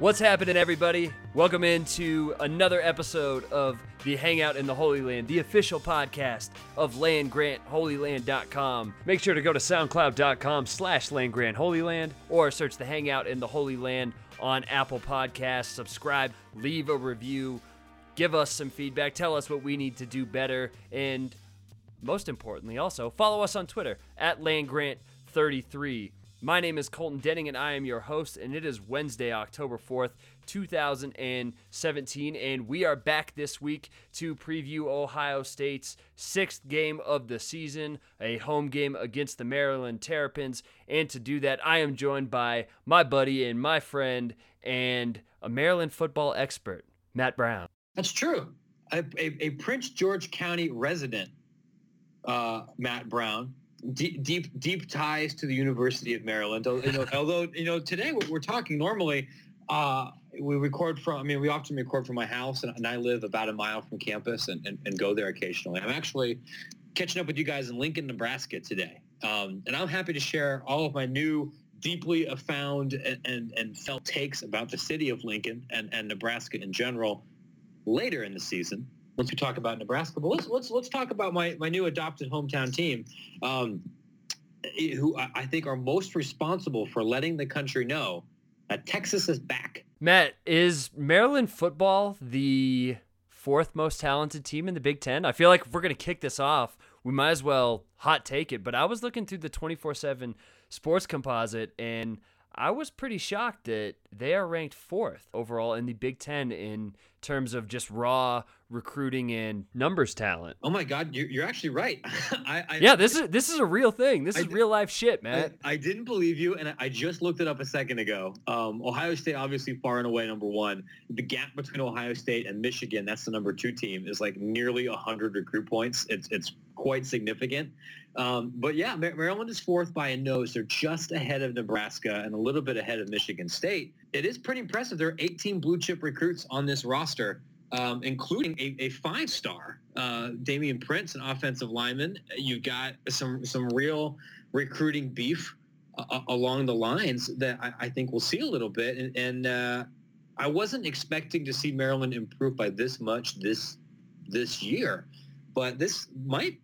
What's happening, everybody? Welcome into another episode of the Hangout in the Holy Land, the official podcast of LandGrantHolyLand.com. Make sure to go to SoundCloud.com slash LandGrantHolyLand or search the Hangout in the Holy Land on Apple Podcasts. Subscribe, leave a review, give us some feedback, tell us what we need to do better, and most importantly, also follow us on Twitter at LandGrant33. My name is Colton Denning, and I am your host. And it is Wednesday, October 4th, 2017. And we are back this week to preview Ohio State's sixth game of the season, a home game against the Maryland Terrapins. And to do that, I am joined by my buddy and my friend and a Maryland football expert, Matt Brown. That's true. A, a, a Prince George County resident, uh, Matt Brown, deep, deep, deep ties to the University of Maryland. You know, although you know today we're talking normally. Uh, we record from. I mean, we often record from my house, and, and I live about a mile from campus, and, and, and, go there occasionally. I'm actually catching up with you guys in Lincoln, Nebraska today, um, and I'm happy to share all of my new, deeply found and, and, and felt takes about the city of Lincoln and, and Nebraska in general later in the season once we talk about Nebraska. But let's let's let's talk about my my new adopted hometown team, um, who I think are most responsible for letting the country know that Texas is back. Matt, is Maryland football the fourth most talented team in the Big Ten? I feel like if we're gonna kick this off, we might as well hot take it. But I was looking through the twenty four seven sports composite and. I was pretty shocked that they are ranked fourth overall in the Big Ten in terms of just raw recruiting and numbers talent. Oh my God, you're, you're actually right. I, I, yeah, this is this is a real thing. This is real life shit, man. I, I, didn't believe you, and I just looked it up a second ago. Um, Ohio State, obviously, far and away number one. The gap between Ohio State and Michigan, that's the number two team, is like nearly 100 recruit points. It's it's quite significant. Um, but yeah, Maryland is fourth by a nose. They're just ahead of Nebraska and a little bit ahead of Michigan State. It is pretty impressive. There are 18 blue chip recruits on this roster um, including a, a five-star uh, Damian Prince, an offensive lineman. You've got some some real recruiting beef uh, along the lines that I, I, think we'll see a little bit. And, and uh, I wasn't expecting to see Maryland improve by this much this this year, but this might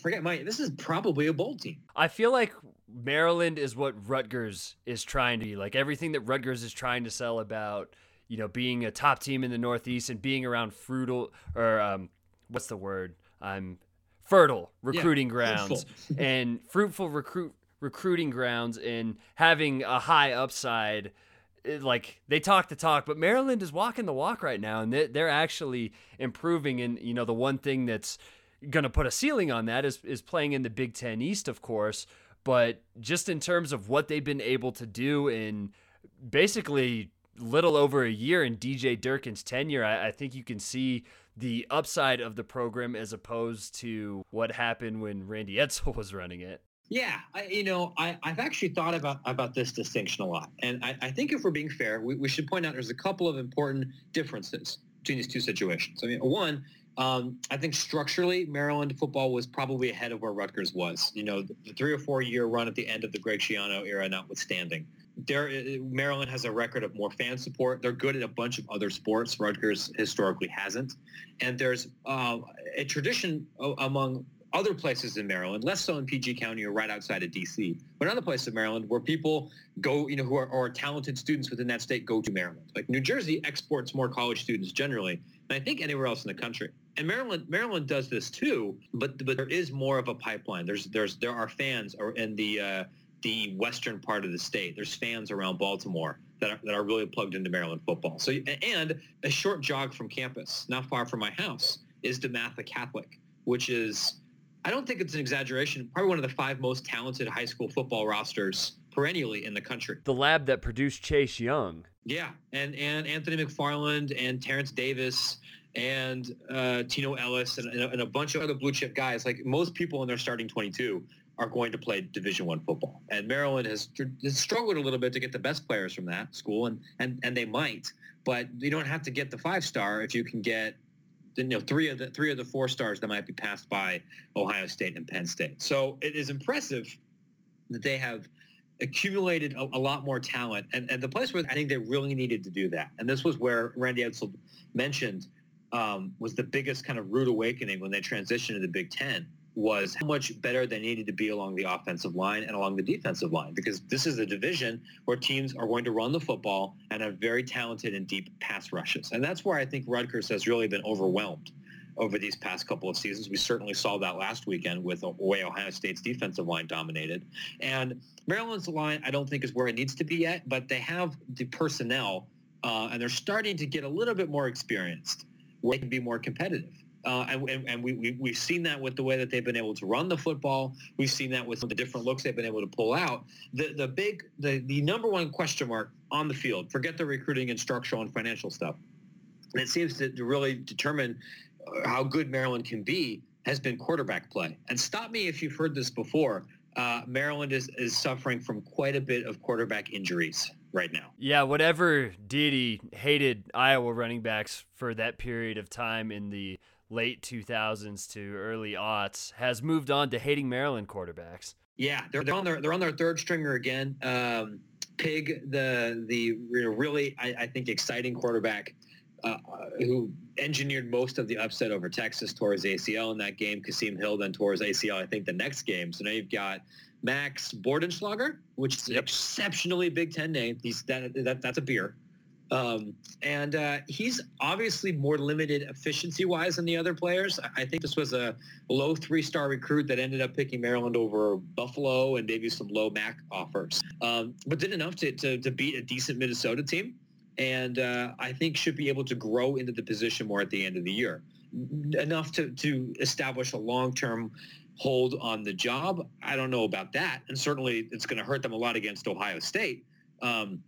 forget my this is probably a bowl team. I feel like Maryland is what Rutgers is trying to be. Like everything that Rutgers is trying to sell about you know, being a top team in the Northeast and being around fruitful or um, what's the word? I'm fertile recruiting yeah, grounds fruitful. and fruitful recruit recruiting grounds and having a high upside. Like they talk the talk, but Maryland is walking the walk right now, and they're actually improving. And you know, the one thing that's going to put a ceiling on that is is playing in the Big Ten East, of course. But just in terms of what they've been able to do in basically little over a year in DJ Durkin's tenure, I, I, think you can see the upside of the program as opposed to what happened when Randy Edsall was running it. Yeah, I, you know, I, have actually thought about about this distinction a lot, and I, I think if we're being fair, we, we, should point out there's a couple of important differences between these two situations. I mean, one, um, I think structurally, Maryland football was probably ahead of where Rutgers was. You know, the three or four year run at the end of the Greg Schiano era, notwithstanding there, Maryland has a record of more fan support. They're good at a bunch of other sports. Rutgers historically hasn't. And there's uh, a tradition among other places in Maryland, less so in PG County or right outside of D.C., but other places in Maryland where people go, you know, who are, are talented students within that state go to Maryland. Like New Jersey exports more college students generally than I think anywhere else in the country. And Maryland, Maryland does this too, but but there is more of a pipeline. There's there's there are fans or in the uh, the western part of the state. There's fans around Baltimore that are, that are really plugged into Maryland football. So, and a short jog from campus, not far from my house, is DeMatha Catholic, which is, I don't think it's an exaggeration, probably one of the five most talented high school football rosters perennially in the country. The lab that produced Chase Young. Yeah, and and Anthony McFarland and Terrence Davis and uh, Tino Ellis and, and, a bunch of other blue chip guys. Like most people in their starting 22 are going to play Division One football. And Maryland has, has, struggled a little bit to get the best players from that school, and and and they might, but you don't have to get the five star if you can get. You know, three of the three of the four stars that might be passed by Ohio State and Penn State. So it is impressive that they have accumulated a, a, lot more talent. And, and the place where I think they really needed to do that, and this was where Randy Edsall mentioned um, was the biggest kind of rude awakening when they transitioned to the Big Ten was how much better they needed to be along the offensive line and along the defensive line because this is a division where teams are going to run the football and have very talented and deep pass rushes. And that's where I think Rutgers has really been overwhelmed over these past couple of seasons. We certainly saw that last weekend with the way Ohio State's defensive line dominated. And Maryland's line, I don't think is where it needs to be yet, but they have the personnel uh, and they're starting to get a little bit more experienced where they can be more competitive. Uh, and, and, we, we, we've seen that with the way that they've been able to run the football. We've seen that with the different looks they've been able to pull out. The, the big, the, the number one question mark on the field, forget the recruiting and structural and financial stuff. And it seems to, to really determine uh, how good Maryland can be has been quarterback play. And stop me if you've heard this before. Uh, Maryland is, is suffering from quite a bit of quarterback injuries right now. Yeah, whatever Diddy hated Iowa running backs for that period of time in the late 2000s to early aughts has moved on to hating Maryland quarterbacks. Yeah, they're, they're on their they're on their third stringer again. Um, Pig, the the really I, I think exciting quarterback uh, who engineered most of the upset over Texas towards ACL in that game. Kasim Hill then towards ACL, I think, the next game. So now you've got Max Bortenschlager, which is yep. an exceptionally Big Ten name. He's that, that that's a beer. Um, and uh, he's obviously more limited efficiency-wise than the other players. I think this was a low three-star recruit that ended up picking Maryland over Buffalo and maybe some low MAC offers, um, but did enough to, to, to, beat a decent Minnesota team. And uh, I think should be able to grow into the position more at the end of the year, enough to, to establish a long-term hold on the job. I don't know about that. And certainly it's going to hurt them a lot against Ohio State. Um,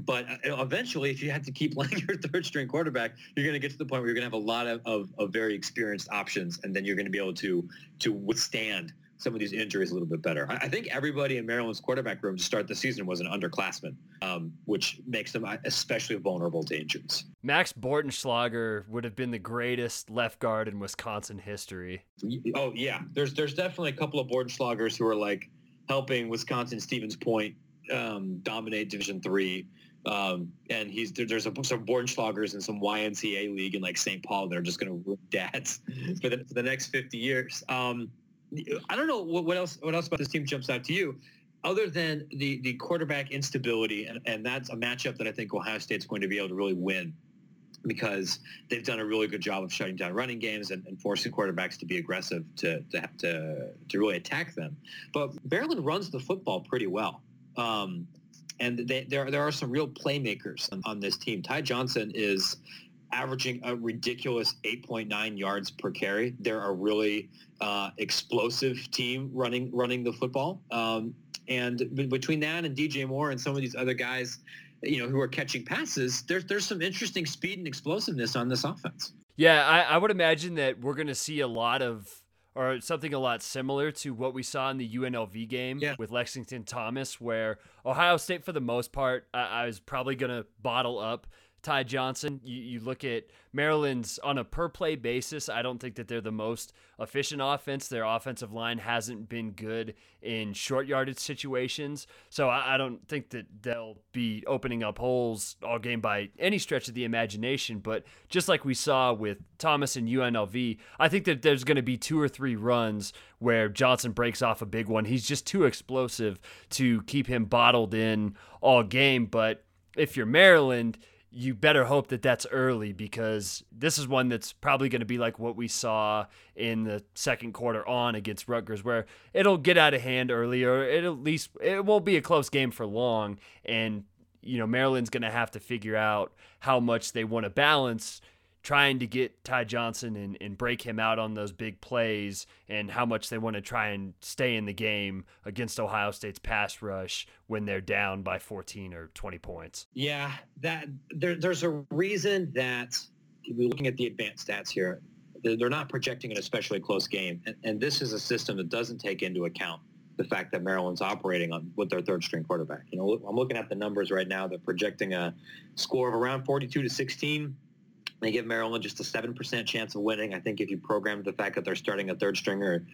but uh, eventually, if you have to keep playing your third string quarterback, you're going to get to the point where you're going to have a lot of, of, of, very experienced options, and then you're going to be able to to withstand some of these injuries a little bit better. I, I think everybody in Maryland's quarterback room to start the season was an underclassman, um, which makes them uh, especially vulnerable to injuries. Max Bortenschlager would have been the greatest left guard in Wisconsin history. Oh yeah, there's there's definitely a couple of Bortenschlagers who are like helping Wisconsin Stevens Point um, dominate Division Three. Um, and he's there, there's a, some Bortenschlagers in some YMCA league in like St. Paul that are just going to ruin dads for the, for the next 50 years. Um, I don't know what, what, else what else about this team jumps out to you, other than the the quarterback instability, and, and that's a matchup that I think Ohio State's going to be able to really win because they've done a really good job of shutting down running games and, and forcing quarterbacks to be aggressive to, to, to, to really attack them. But Maryland runs the football pretty well. Um, and they, there, there are some real playmakers on, on this team. Ty Johnson is averaging a ridiculous 8.9 yards per carry. They're a really uh, explosive team running running the football. Um, and between that and DJ Moore and some of these other guys, you know, who are catching passes, there's there's some interesting speed and explosiveness on this offense. Yeah, I, I would imagine that we're going to see a lot of or something a lot similar to what we saw in the UNLV game yeah. with Lexington Thomas, where Ohio State, for the most part, I, I was probably going to bottle up Ty Johnson. You, you look at Maryland's on a per play basis. I don't think that they're the most efficient offense. Their offensive line hasn't been good in short yardage situations. So I, I don't think that they'll be opening up holes all game by any stretch of the imagination. But just like we saw with Thomas and UNLV, I think that there's going to be two or three runs where Johnson breaks off a big one. He's just too explosive to keep him bottled in all game. But if you're Maryland, you better hope that that's early because this is one that's probably going to be like what we saw in the second quarter on against Rutgers, where it'll get out of hand early, or it at least it won't be a close game for long, and you know Maryland's going to have to figure out how much they want to balance trying to get Ty Johnson and, and break him out on those big plays and how much they want to try and stay in the game against Ohio State's pass rush when they're down by 14 or 20 points. Yeah, that there, there's a reason that we're looking at the advanced stats here. They're not projecting an especially close game. And, and this is a system that doesn't take into account the fact that Maryland's operating on with their third string quarterback. You know, I'm looking at the numbers right now. They're projecting a score of around 42 to 16 they give Maryland just a 7% chance of winning. I think if you program the fact that they're starting a third stringer,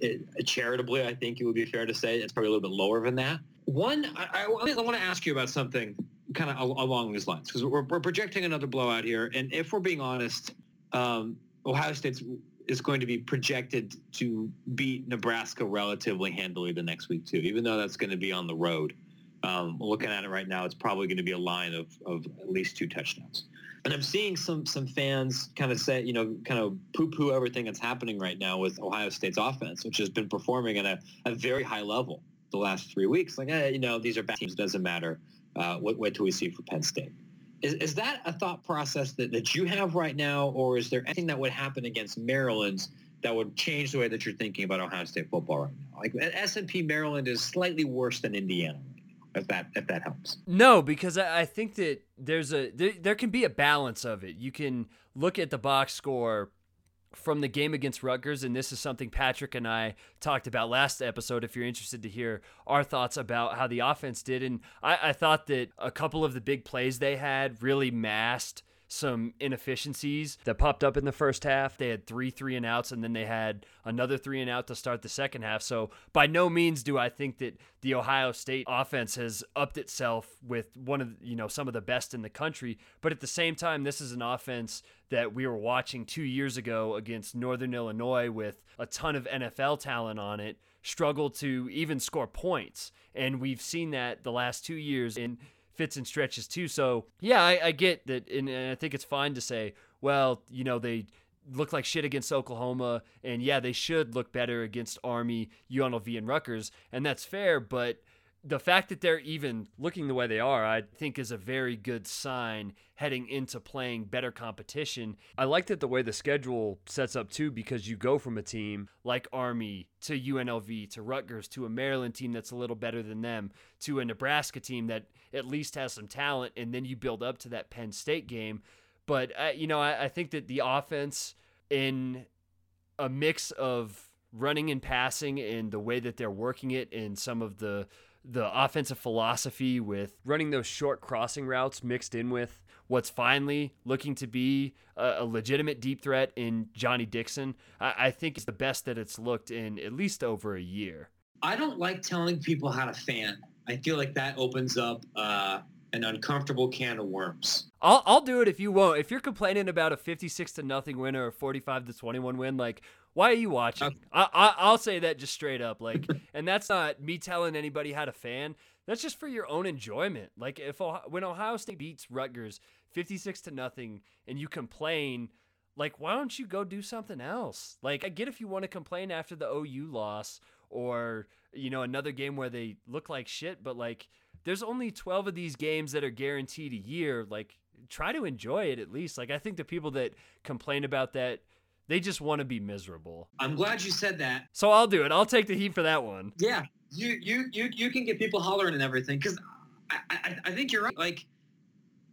it, charitably, I think it would be fair to say it's probably a little bit lower than that. One, I, I, I want to ask you about something kind of along these lines because we're, we're projecting another blowout here, and if we're being honest, um, Ohio State's is going to be projected to beat Nebraska relatively handily the next week too, even though that's going to be on the road. Um, looking at it right now, it's probably going to be a line of, of at least two touchdowns. And I'm seeing some some fans kind of say, you know, kind of poo-poo everything that's happening right now with Ohio State's offense, which has been performing at a, a very high level the last three weeks. Like, eh, you know, these are bad teams. It doesn't matter. Uh, wait, wait till we see for Penn State. Is, is that a thought process that, that you have right now, or is there anything that would happen against Maryland that would change the way that you're thinking about Ohio State football right now? Like S&P Maryland is slightly worse than Indiana if that if that helps. No, because I think that there's a there, there can be a balance of it. You can look at the box score from the game against Rutgers, and this is something Patrick and I talked about last episode. If you're interested to hear our thoughts about how the offense did, and I, I thought that a couple of the big plays they had really masked some inefficiencies that popped up in the first half. They had three three and outs, and then they had another three and out to start the second half. So by no means do I think that the Ohio State offense has upped itself with one of you know some of the best in the country. But at the same time, this is an offense that we were watching two years ago against Northern Illinois with a ton of NFL talent on it struggle to even score points. And we've seen that the last two years in fits and stretches too. So yeah, I, I get that, and, and I think it's fine to say, well, you know, they look like shit against Oklahoma, and yeah, they should look better against Army, UNLV, and Rutgers, and that's fair. But the fact that they're even looking the way they are, I think, is a very good sign heading into playing better competition. I like that the way the schedule sets up too, because you go from a team like Army to UNLV to Rutgers to a Maryland team that's a little better than them to a Nebraska team that at least has some talent, and then you build up to that Penn State game. But uh, you know, I, I think that the offense in a mix of running and passing and the way that they're working it in some of the the offensive philosophy with running those short crossing routes mixed in with what's finally looking to be a, legitimate deep threat in Johnnie Dixon, I, I think is the best that it's looked in at least over a year. I don't like telling people how to fan. I feel like that opens up uh, an uncomfortable can of worms. I'll I'll do it if you won't. If you're complaining about a 56 to nothing win or a 45 to 21 win, like why are you watching? Okay. I, I will say that just straight up, like, and that's not me telling anybody how to fan. That's just for your own enjoyment. Like if when Ohio State beats Rutgers 56 to nothing, and you complain, like why don't you go do something else? Like I get if you want to complain after the OU loss or you know another game where they look like shit, but like there's only 12 of these games that are guaranteed a year. Like try to enjoy it at least. Like I think the people that complain about that they just want to be miserable. I'm glad you said that. So I'll do it. I'll take the heat for that one. Yeah, you you you you can get people hollering and everything because I, I, I think you're right. Like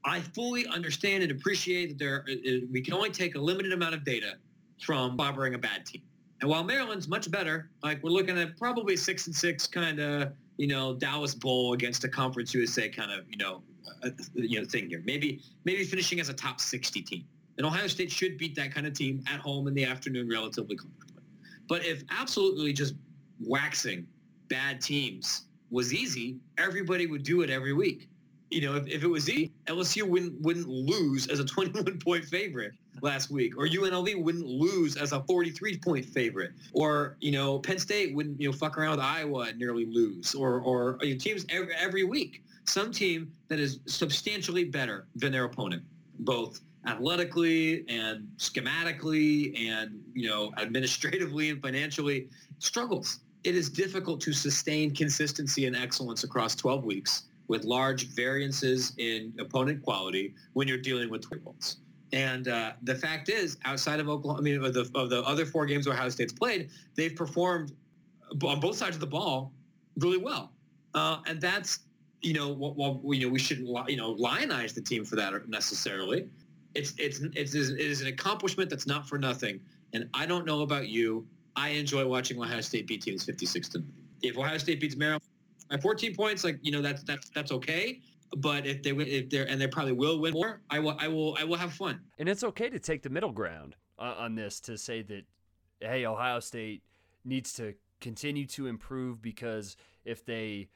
I fully understand and appreciate that there uh, uh, we can only take a limited amount of data from bothering a bad team. And while Maryland's much better, like we're looking at probably six and six kind of you know Dallas Bowl against a Conference USA kind of you know uh, you know thing here. Maybe maybe finishing as a top 60 team. And Ohio State should beat that kind of team at home in the afternoon relatively comfortably. But if absolutely just waxing bad teams was easy, everybody would do it every week. You know, if, if it was easy, LSU wouldn't wouldn't lose as a 21 point favorite last week, or UNLV wouldn't lose as a 43 point favorite, or you know Penn State wouldn't you know fuck around with Iowa and nearly lose, or or you know, teams every, every week, some team that is substantially better than their opponent, both athletically and schematically and you know administratively and financially struggles. It is difficult to sustain consistency and excellence across 12 weeks with large variances in opponent quality when you're dealing with triples. And uh, the fact is, outside of Oklahoma, I mean, of the, of the other four games Ohio State's played, they've performed on both sides of the ball really well. Uh, and that's, you know, while, you know, we shouldn't, you know, lionize the team for that necessarily it's it's it's it is an accomplishment that's not for nothing. And I don't know about you. I enjoy watching Ohio State beat teams 56 to If Ohio State beats Maryland by 14 points, like you know that's that's that's okay. But if they if they're and they probably will win more, I will I will I will have fun. And it's okay to take the middle ground on this to say that hey Ohio State needs to continue to improve because if they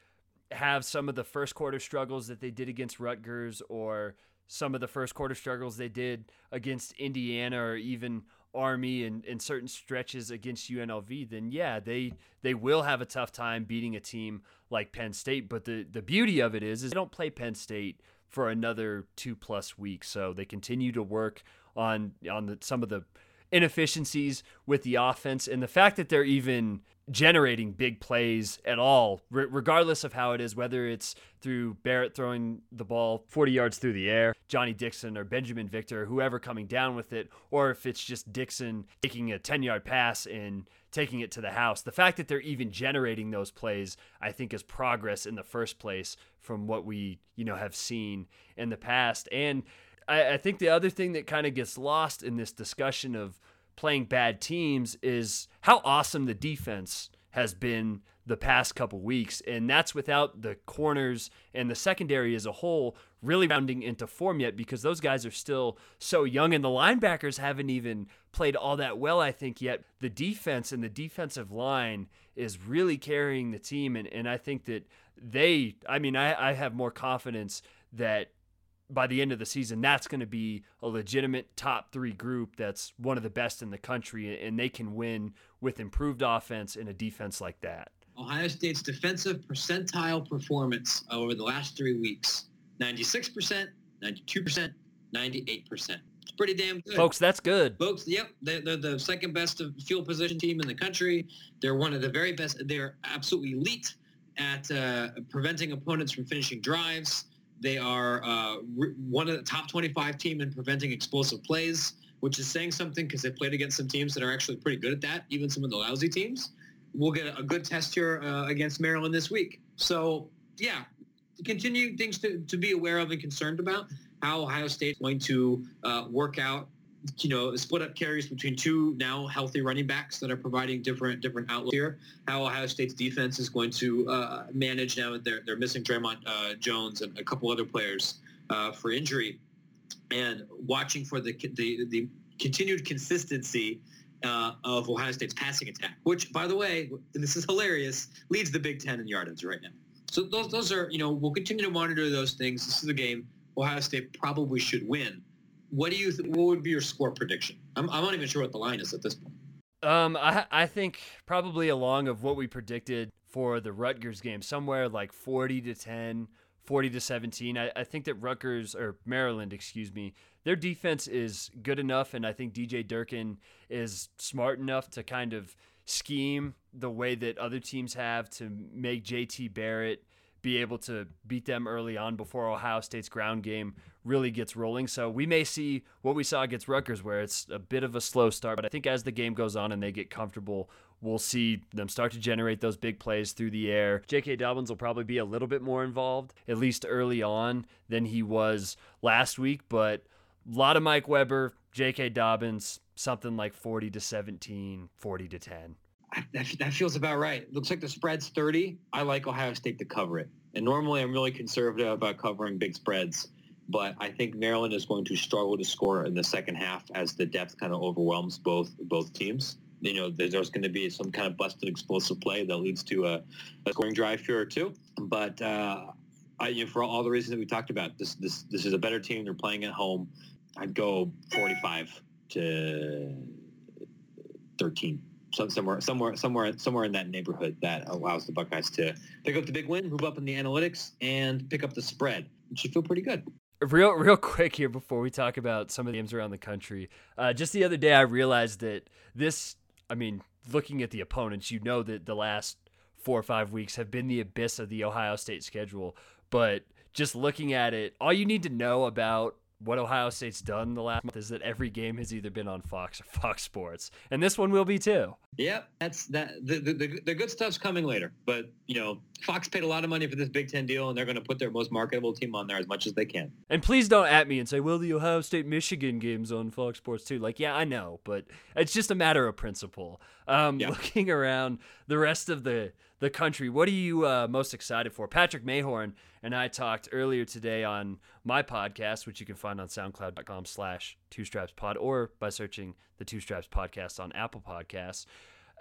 have some of the first quarter struggles that they did against Rutgers or some of the first quarter struggles they did against Indiana or even Army and in certain stretches against UNLV, then yeah, they they will have a tough time beating a team like Penn State. But the the beauty of it is, is they don't play Penn State for another two plus weeks, so they continue to work on on the, some of the inefficiencies with the offense and the fact that they're even generating big plays at all, r- regardless of how it is, whether it's through Barrett throwing the ball 40 yards through the air, Johnnie Dixon or Binjimen Victor, whoever coming down with it, or if it's just Dixon taking a 10 yard pass and taking it to the house. The fact that they're even generating those plays, I think, is progress in the first place from what we, you know, have seen in the past. And I, I think the other thing that kind of gets lost in this discussion of playing bad teams is how awesome the defense has been the past couple weeks. And that's without the corners and the secondary as a whole really rounding into form yet because those guys are still so young and the linebackers haven't even played all that well, I think, yet. The defense and the defensive line is really carrying the team. And, and I think that they, I mean, I, I have more confidence that by the end of the season, that's going to be a legitimate top three group that's one of the best in the country, and they can win with improved offense and a defense like that. Ohio State's defensive percentile performance over the last three weeks 96%, 92%, 98%. It's pretty damn good. Folks, that's good. Folks, yep. They're, they're the second best field position team in the country. They're one of the very best. They're absolutely elite at uh, preventing opponents from finishing drives. They are uh, one of the top 25 team in preventing explosive plays, which is saying something because they played against some teams that are actually pretty good at that, even some of the lousy teams. We'll get a good test here uh, against Maryland this week. So, yeah, continue things to, to be aware of and concerned about how Ohio State's going to uh, work out you know, split up carries between two now healthy running backs that are providing different different outlooks here. How Ohio State's defense is going to uh, manage now they're they're missing Dre'Mont uh, Jones and a couple other players uh, for injury, and watching for the the, the continued consistency uh, of Ohio State's passing attack, which by the way, and this is hilarious, leads the Big Ten in yardage right now. So those those are you know we'll continue to monitor those things. This is a game Ohio State probably should win what do you? Th- what would be your score prediction? I'm, I'm not even sure what the line is at this point. Um, I I think probably along of what we predicted for the Rutgers game, somewhere like 40 to 10, 40 to 17. I, I think that Rutgers or Maryland, excuse me, their defense is good enough, and I think DJ Durkin is smart enough to kind of scheme the way that other teams have to make JT Barrett be able to beat them early on before Ohio State's ground game really gets rolling. So we may see what we saw against Rutgers, where it's a bit of a slow start. But I think as the game goes on and they get comfortable, we'll see them start to generate those big plays through the air. J.K. Dobbins will probably be a little bit more involved, at least early on, than he was last week. But a lot of Mike Weber, J.K. Dobbins, something like 40 to 17, 40 to 10. That, that feels about right. Looks like the spread's 30. I like Ohio State to cover it. And normally I'm really conservative about covering big spreads, but I think Maryland is going to struggle to score in the second half as the depth kind of overwhelms both both teams. You know, there's going to be some kind of busted explosive play that leads to a, a scoring drive here or two. But uh, I, you know, for all the reasons that we talked about, this this this is a better team. They're playing at home. I'd go 45 to 13. Somewhere, somewhere, somewhere, somewhere in that neighborhood that allows the Buckeyes to pick up the big win, move up in the analytics, and pick up the spread. It should feel pretty good. Real, real quick here before we talk about some of the games around the country. Uh, just the other day, I realized that this. I mean, looking at the opponents, you know that the last four or five weeks have been the abyss of the Ohio State schedule. But just looking at it, all you need to know about what Ohio State's done the last month is that every game has either been on Fox or Fox Sports, and this one will be too. Yep, that's that. The, the, the, good stuff's coming later, but you know, Fox paid a lot of money for this Big Ten deal, and they're going to put their most marketable team on there as much as they can. And please don't at me and say, "Well, the Ohio State Michigan games on Fox Sports too." Like, yeah, I know, but it's just a matter of principle. Um, yep. Looking around the rest of the the country. What are you uh, most excited for? Patrick Mayhorn and I talked earlier today on my podcast, which you can find on soundcloud.com slash two straps pod or by searching the two straps podcast on Apple Podcasts.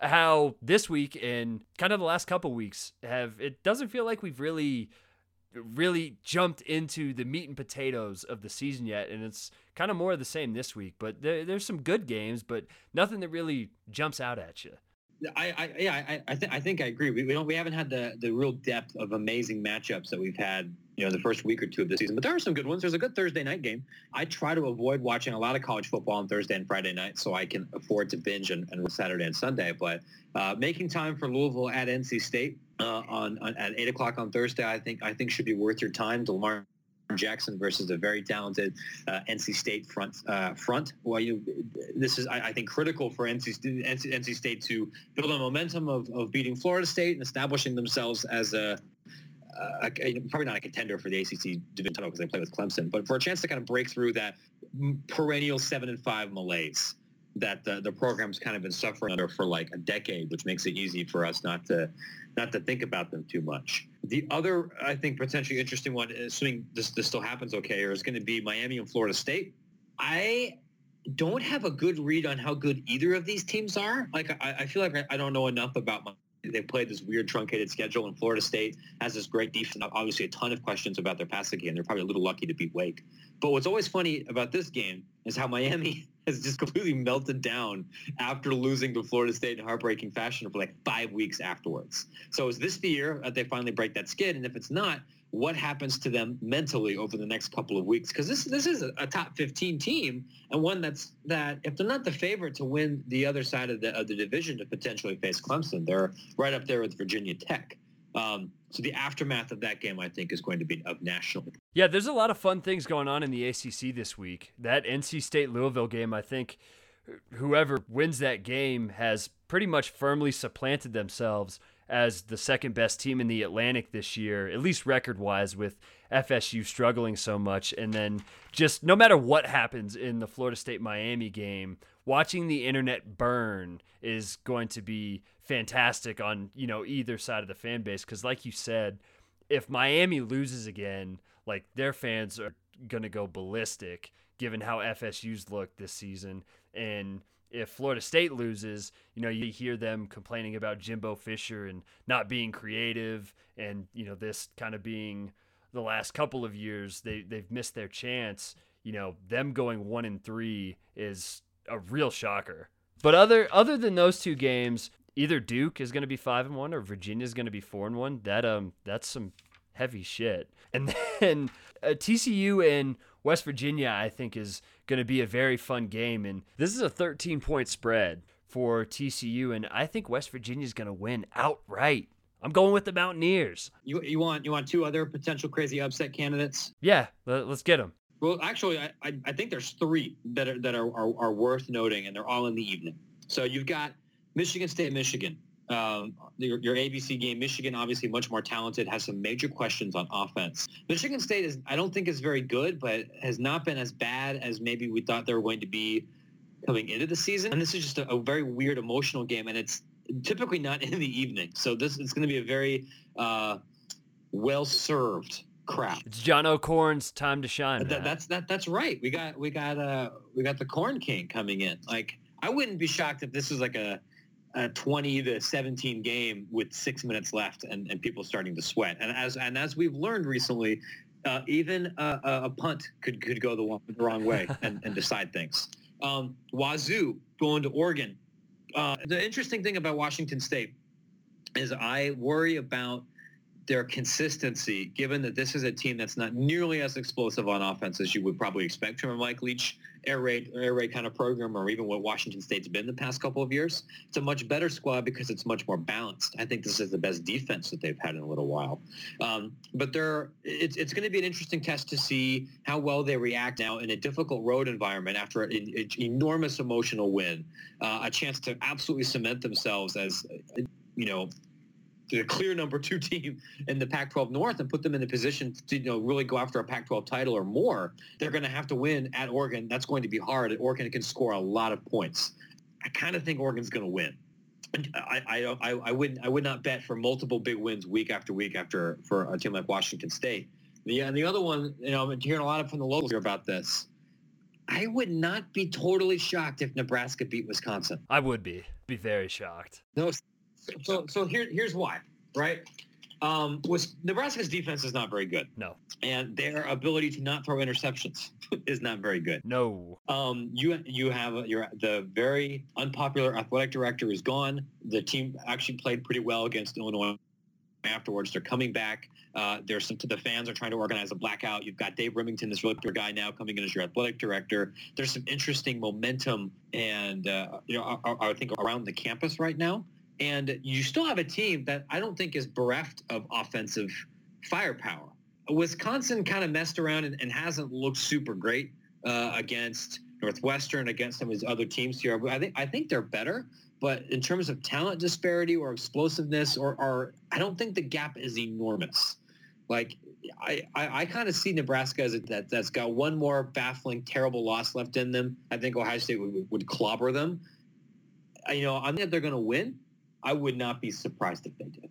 how this week and kind of the last couple weeks have it doesn't feel like we've really really jumped into the meat and potatoes of the season yet and it's kind of more of the same this week but there, there's some good games but nothing that really jumps out at you I, yeah, I, I, th- I think I agree. We, we don't we haven't had the the real depth of amazing matchups that we've had, you know, in the first week or two of the season. But there are some good ones. There's a good Thursday night game. I try to avoid watching a lot of college football on Thursday and Friday night so I can afford to binge and, and Saturday and Sunday. But uh, making time for Louisville at NC State uh, on, on at eight o'clock on Thursday, I think I think should be worth your time. to Lamar Jackson versus a very talented uh, NC State front. Uh, front. Well, you, this is I, I, think critical for NC, NC, NC State to build a momentum of, of beating Florida State and establishing themselves as a, probably not a contender for the ACC division title because they play with Clemson, but for a chance to kind of break through that perennial seven and five malaise that the, the program's kind of been suffering under for like a decade, which makes it easy for us not to not to think about them too much. The other, I think, potentially interesting one, assuming this, this still happens okay, or is going to be Miami and Florida State. I don't have a good read on how good either of these teams are. Like, I, I feel like I, I don't know enough about they played this weird truncated schedule and Florida State has this great defense. Obviously a ton of questions about their passing game. They're probably a little lucky to beat Wake. But what's always funny about this game is how Miami has just completely melted down after losing to Florida State in heartbreaking fashion for like five weeks afterwards. So is this the year that they finally break that skid? And if it's not, what happens to them mentally over the next couple of weeks? Because this this is a, top 15 team and one that's that if they're not the favorite to win the other side of the of the division to potentially face Clemson, they're right up there with Virginia Tech. Um, so the aftermath of that game, I think, is going to be of national. Yeah, there's a lot of fun things going on in the ACC this week. That NC State Louisville game, I think, whoever wins that game has pretty much firmly supplanted themselves as the second best team in the Atlantic this year, at least record wise, with FSU struggling so much. And then just no matter what happens in the Florida State Miami game, watching the internet burn is going to be fantastic on you know either side of the fan base because like you said if miami loses again like their fans are going to go ballistic given how fsu's looked this season and if florida state loses you know you hear them complaining about jimbo fisher and not being creative and you know this kind of being the last couple of years they, they've missed their chance you know them going one and three is a real shocker but other other than those two games, either Duke is going to be five and one or Virginia is going to be four and one. That um, that's some heavy shit. And then uh, TCU and West Virginia, I think, is going to be a very fun game. And this is a 13 point spread for TCU, and I think West Virginia is going to win outright. I'm going with the Mountaineers. You you want you want two other potential crazy upset candidates? Yeah, let, us get them. Well, actually, I, I, I think there's three that are that are, are, are worth noting, and they're all in the evening. So you've got Michigan State, Michigan. Um, your, your, ABC game, Michigan obviously much more talented, has some major questions on offense. Michigan State is, I don't think is very good, but has not been as bad as maybe we thought they were going to be coming into the season. And this is just a, a very weird emotional game, and it's typically not in the evening. So this is going to be a very uh, well served crap. It's John O'Korn's time to shine. That, that's that. That's right. We got we got uh we got the Corn King coming in. Like I wouldn't be shocked if this was like a a 20 to 17 game with six minutes left and, and people starting to sweat. And as and as we've learned recently, uh, even a, a, punt could could go the, the wrong way and, and decide things. Um, Wazzu going to Oregon. Uh, the interesting thing about Washington State is I worry about their consistency, given that this is a team that's not nearly as explosive on offense as you would probably expect from a Mike Leach air raid, air raid kind of program, or even what Washington State's been the past couple of years. It's a much better squad because it's much more balanced. I think this is the best defense that they've had in a little while. Um, but they're, it's, it's going to be an interesting test to see how well they react now in a difficult road environment after an, an enormous emotional win, uh, a chance to absolutely cement themselves as, you know, the clear number two team in the Pac-12 North and put them in a position to you know really go after a Pac-12 title or more, they're going to have to win at Oregon. That's going to be hard. Oregon can score a lot of points. I kind of think Oregon's going to win. I, I, I, I would I would not bet for multiple big wins week after week after for a team like Washington State. The and the other one, you know, I'm hearing a lot of from the locals here about this. I would not be totally shocked if Nebraska beat Wisconsin. I would be Be very shocked. No. So so here here's why, right? Um, was Nebraska's defense is not very good. No. And their ability to not throw interceptions is not very good. No. Um, you you have your the very unpopular athletic director is gone. The team actually played pretty well against Illinois afterwards. They're coming back. Uh, there's some the fans are trying to organize a blackout. You've got Dave Rimington, this really good guy now coming in as your athletic director. There's some interesting momentum and uh, you know I, I think around the campus right now. And you still have a team that I don't think is bereft of offensive firepower. Wisconsin kind of messed around and, and hasn't looked super great uh, against Northwestern, against some of these other teams here. I think I think they're better, but in terms of talent disparity or explosiveness, or, or I don't think the gap is enormous. Like I, I, I kind of see Nebraska as a, that that's got one more baffling, terrible loss left in them. I think Ohio State would, would clobber them. You know, I think they're going to win. I would not be surprised if they did.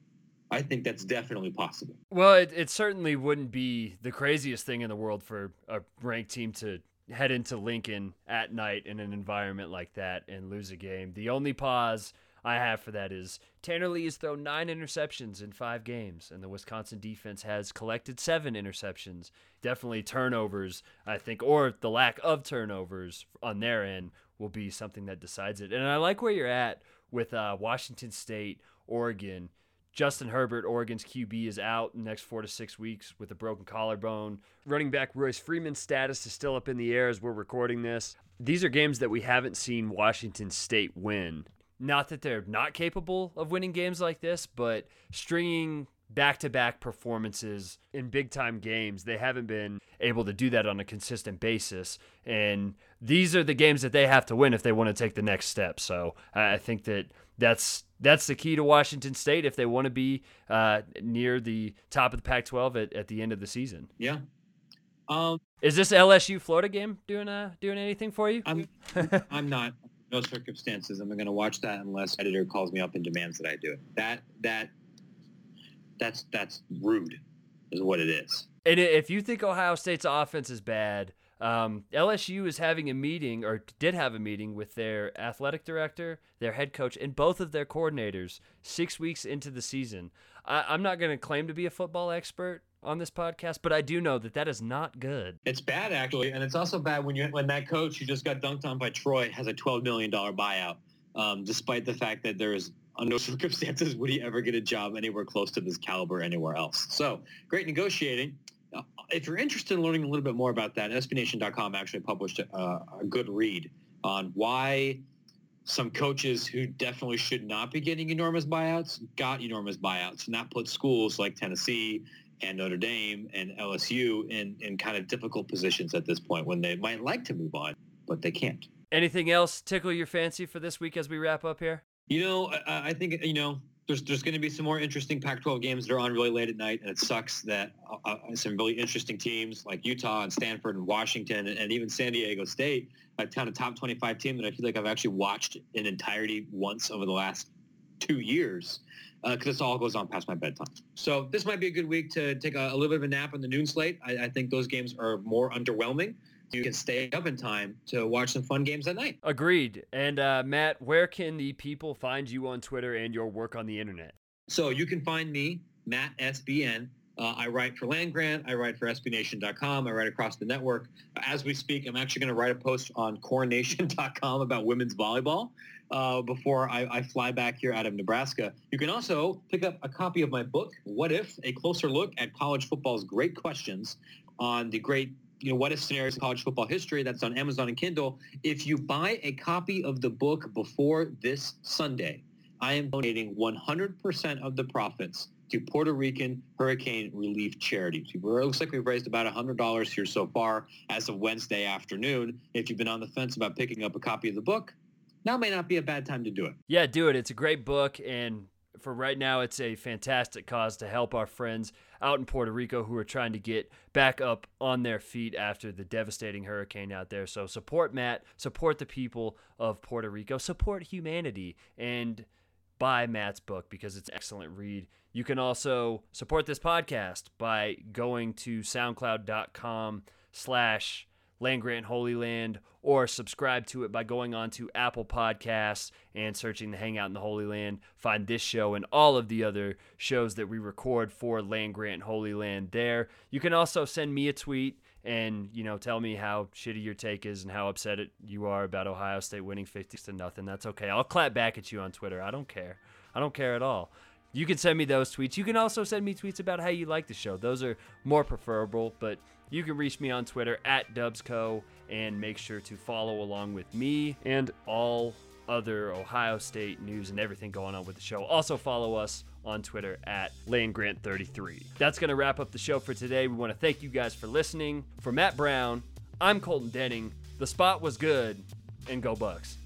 I think that's definitely possible. Well, it, it certainly wouldn't be the craziest thing in the world for a ranked team to head into Lincoln at night in an environment like that and lose a game. The only pause I have for that is Tanner Lee has thrown nine interceptions in five games, and the Wisconsin defense has collected seven interceptions. Definitely turnovers, I think, or the lack of turnovers on their end will be something that decides it. And I like where you're at with uh, Washington State, Oregon. Justin Herbert, Oregon's QB, is out next four to six weeks with a broken collarbone. Running back Royce Freeman's status is still up in the air as we're recording this. These are games that we haven't seen Washington State win. Not that they're not capable of winning games like this, but stringing back to back performances in big time games. They haven't been able to do that on a consistent basis. And these are the games that they have to win if they want to take the next step. So I think that that's that's the key to Washington State if they want to be uh, near the top of the Pac 12 at, at the end of the season. Yeah. Um, Is this LSU Florida game doing uh, doing anything for you? I'm I'm not. No circumstances. I'm going to watch that unless editor calls me up and demands that I do it. That that that's that's rude, is what it is. And if you think Ohio State's offense is bad, um, LSU is having a meeting, or did have a meeting with their athletic director, their head coach, and both of their coordinators six weeks into the season. I, am not going to claim to be a football expert on this podcast, but I do know that that is not good. It's bad actually, and it's also bad when you when that coach who just got dunked on by Troy has a 12 million dollar buyout, um, despite the fact that there is under no circumstances would he ever get a job anywhere close to this caliber anywhere else. So great negotiating. If you're interested in learning a little bit more about that, SBNation.com actually published a, a good read on why some coaches who definitely should not be getting enormous buyouts got enormous buyouts, and that puts schools like Tennessee and Notre Dame and LSU in, in kind of difficult positions at this point when they might like to move on, but they can't. Anything else tickle your fancy for this week as we wrap up here? You know, I, I think, you know, there's there's going to be some more interesting Pac-12 games that are on really late at night, and it sucks that uh, uh, some really interesting teams like Utah and Stanford and Washington and, and, even San Diego State, a ton of top 25 team that I feel like I've actually watched in entirety once over the last two years because uh, this all goes on past my bedtime. So this might be a good week to take a, a little bit of a nap on the noon slate. I, I think those games are more underwhelming you can stay up in time to watch some fun games at night. Agreed. And uh, Matt, where can the people find you on Twitter and your work on the internet? So you can find me, Matt SBN. Uh, I write for Land Grant. I write for SBNation.com. I write across the network. As we speak, I'm actually going to write a post on CornNation.com about women's volleyball uh, before I, I, fly back here out of Nebraska. You can also pick up a copy of my book, What If? A Closer Look at College Football's Great Questions on the great you know, what scenarios in college football history that's on Amazon and Kindle. If you buy a copy of the book before this Sunday, I am donating 100% of the profits to Puerto Rican hurricane relief charities. It looks like we've raised about $100 here so far as of Wednesday afternoon. If you've been on the fence about picking up a copy of the book, now may not be a bad time to do it. Yeah, do it. It's a great book and for right now, it's a fantastic cause to help our friends out in Puerto Rico who are trying to get back up on their feet after the devastating hurricane out there. So support Matt, support the people of Puerto Rico, support humanity, and buy Matt's book because it's an excellent read. You can also support this podcast by going to soundcloud.com slash Land Grant Holy Land, or subscribe to it by going on to Apple Podcasts and searching the Hangout in the Holy Land. Find this show and all of the other shows that we record for Land Grant Holy Land there. You can also send me a tweet and you know tell me how shitty your take is and how upset it, you are about Ohio State winning 50 to nothing. That's okay. I'll clap back at you on Twitter. I don't care. I don't care at all. You can send me those tweets. You can also send me tweets about how you like the show. Those are more preferable, but you can reach me on Twitter at Dubsco and make sure to follow along with me and all other Ohio State news and everything going on with the show. Also follow us on Twitter at LandGrant33. That's going to wrap up the show for today. We want to thank you guys for listening. For Matt Brown, I'm Colton Denning. The spot was good, and go Bucks.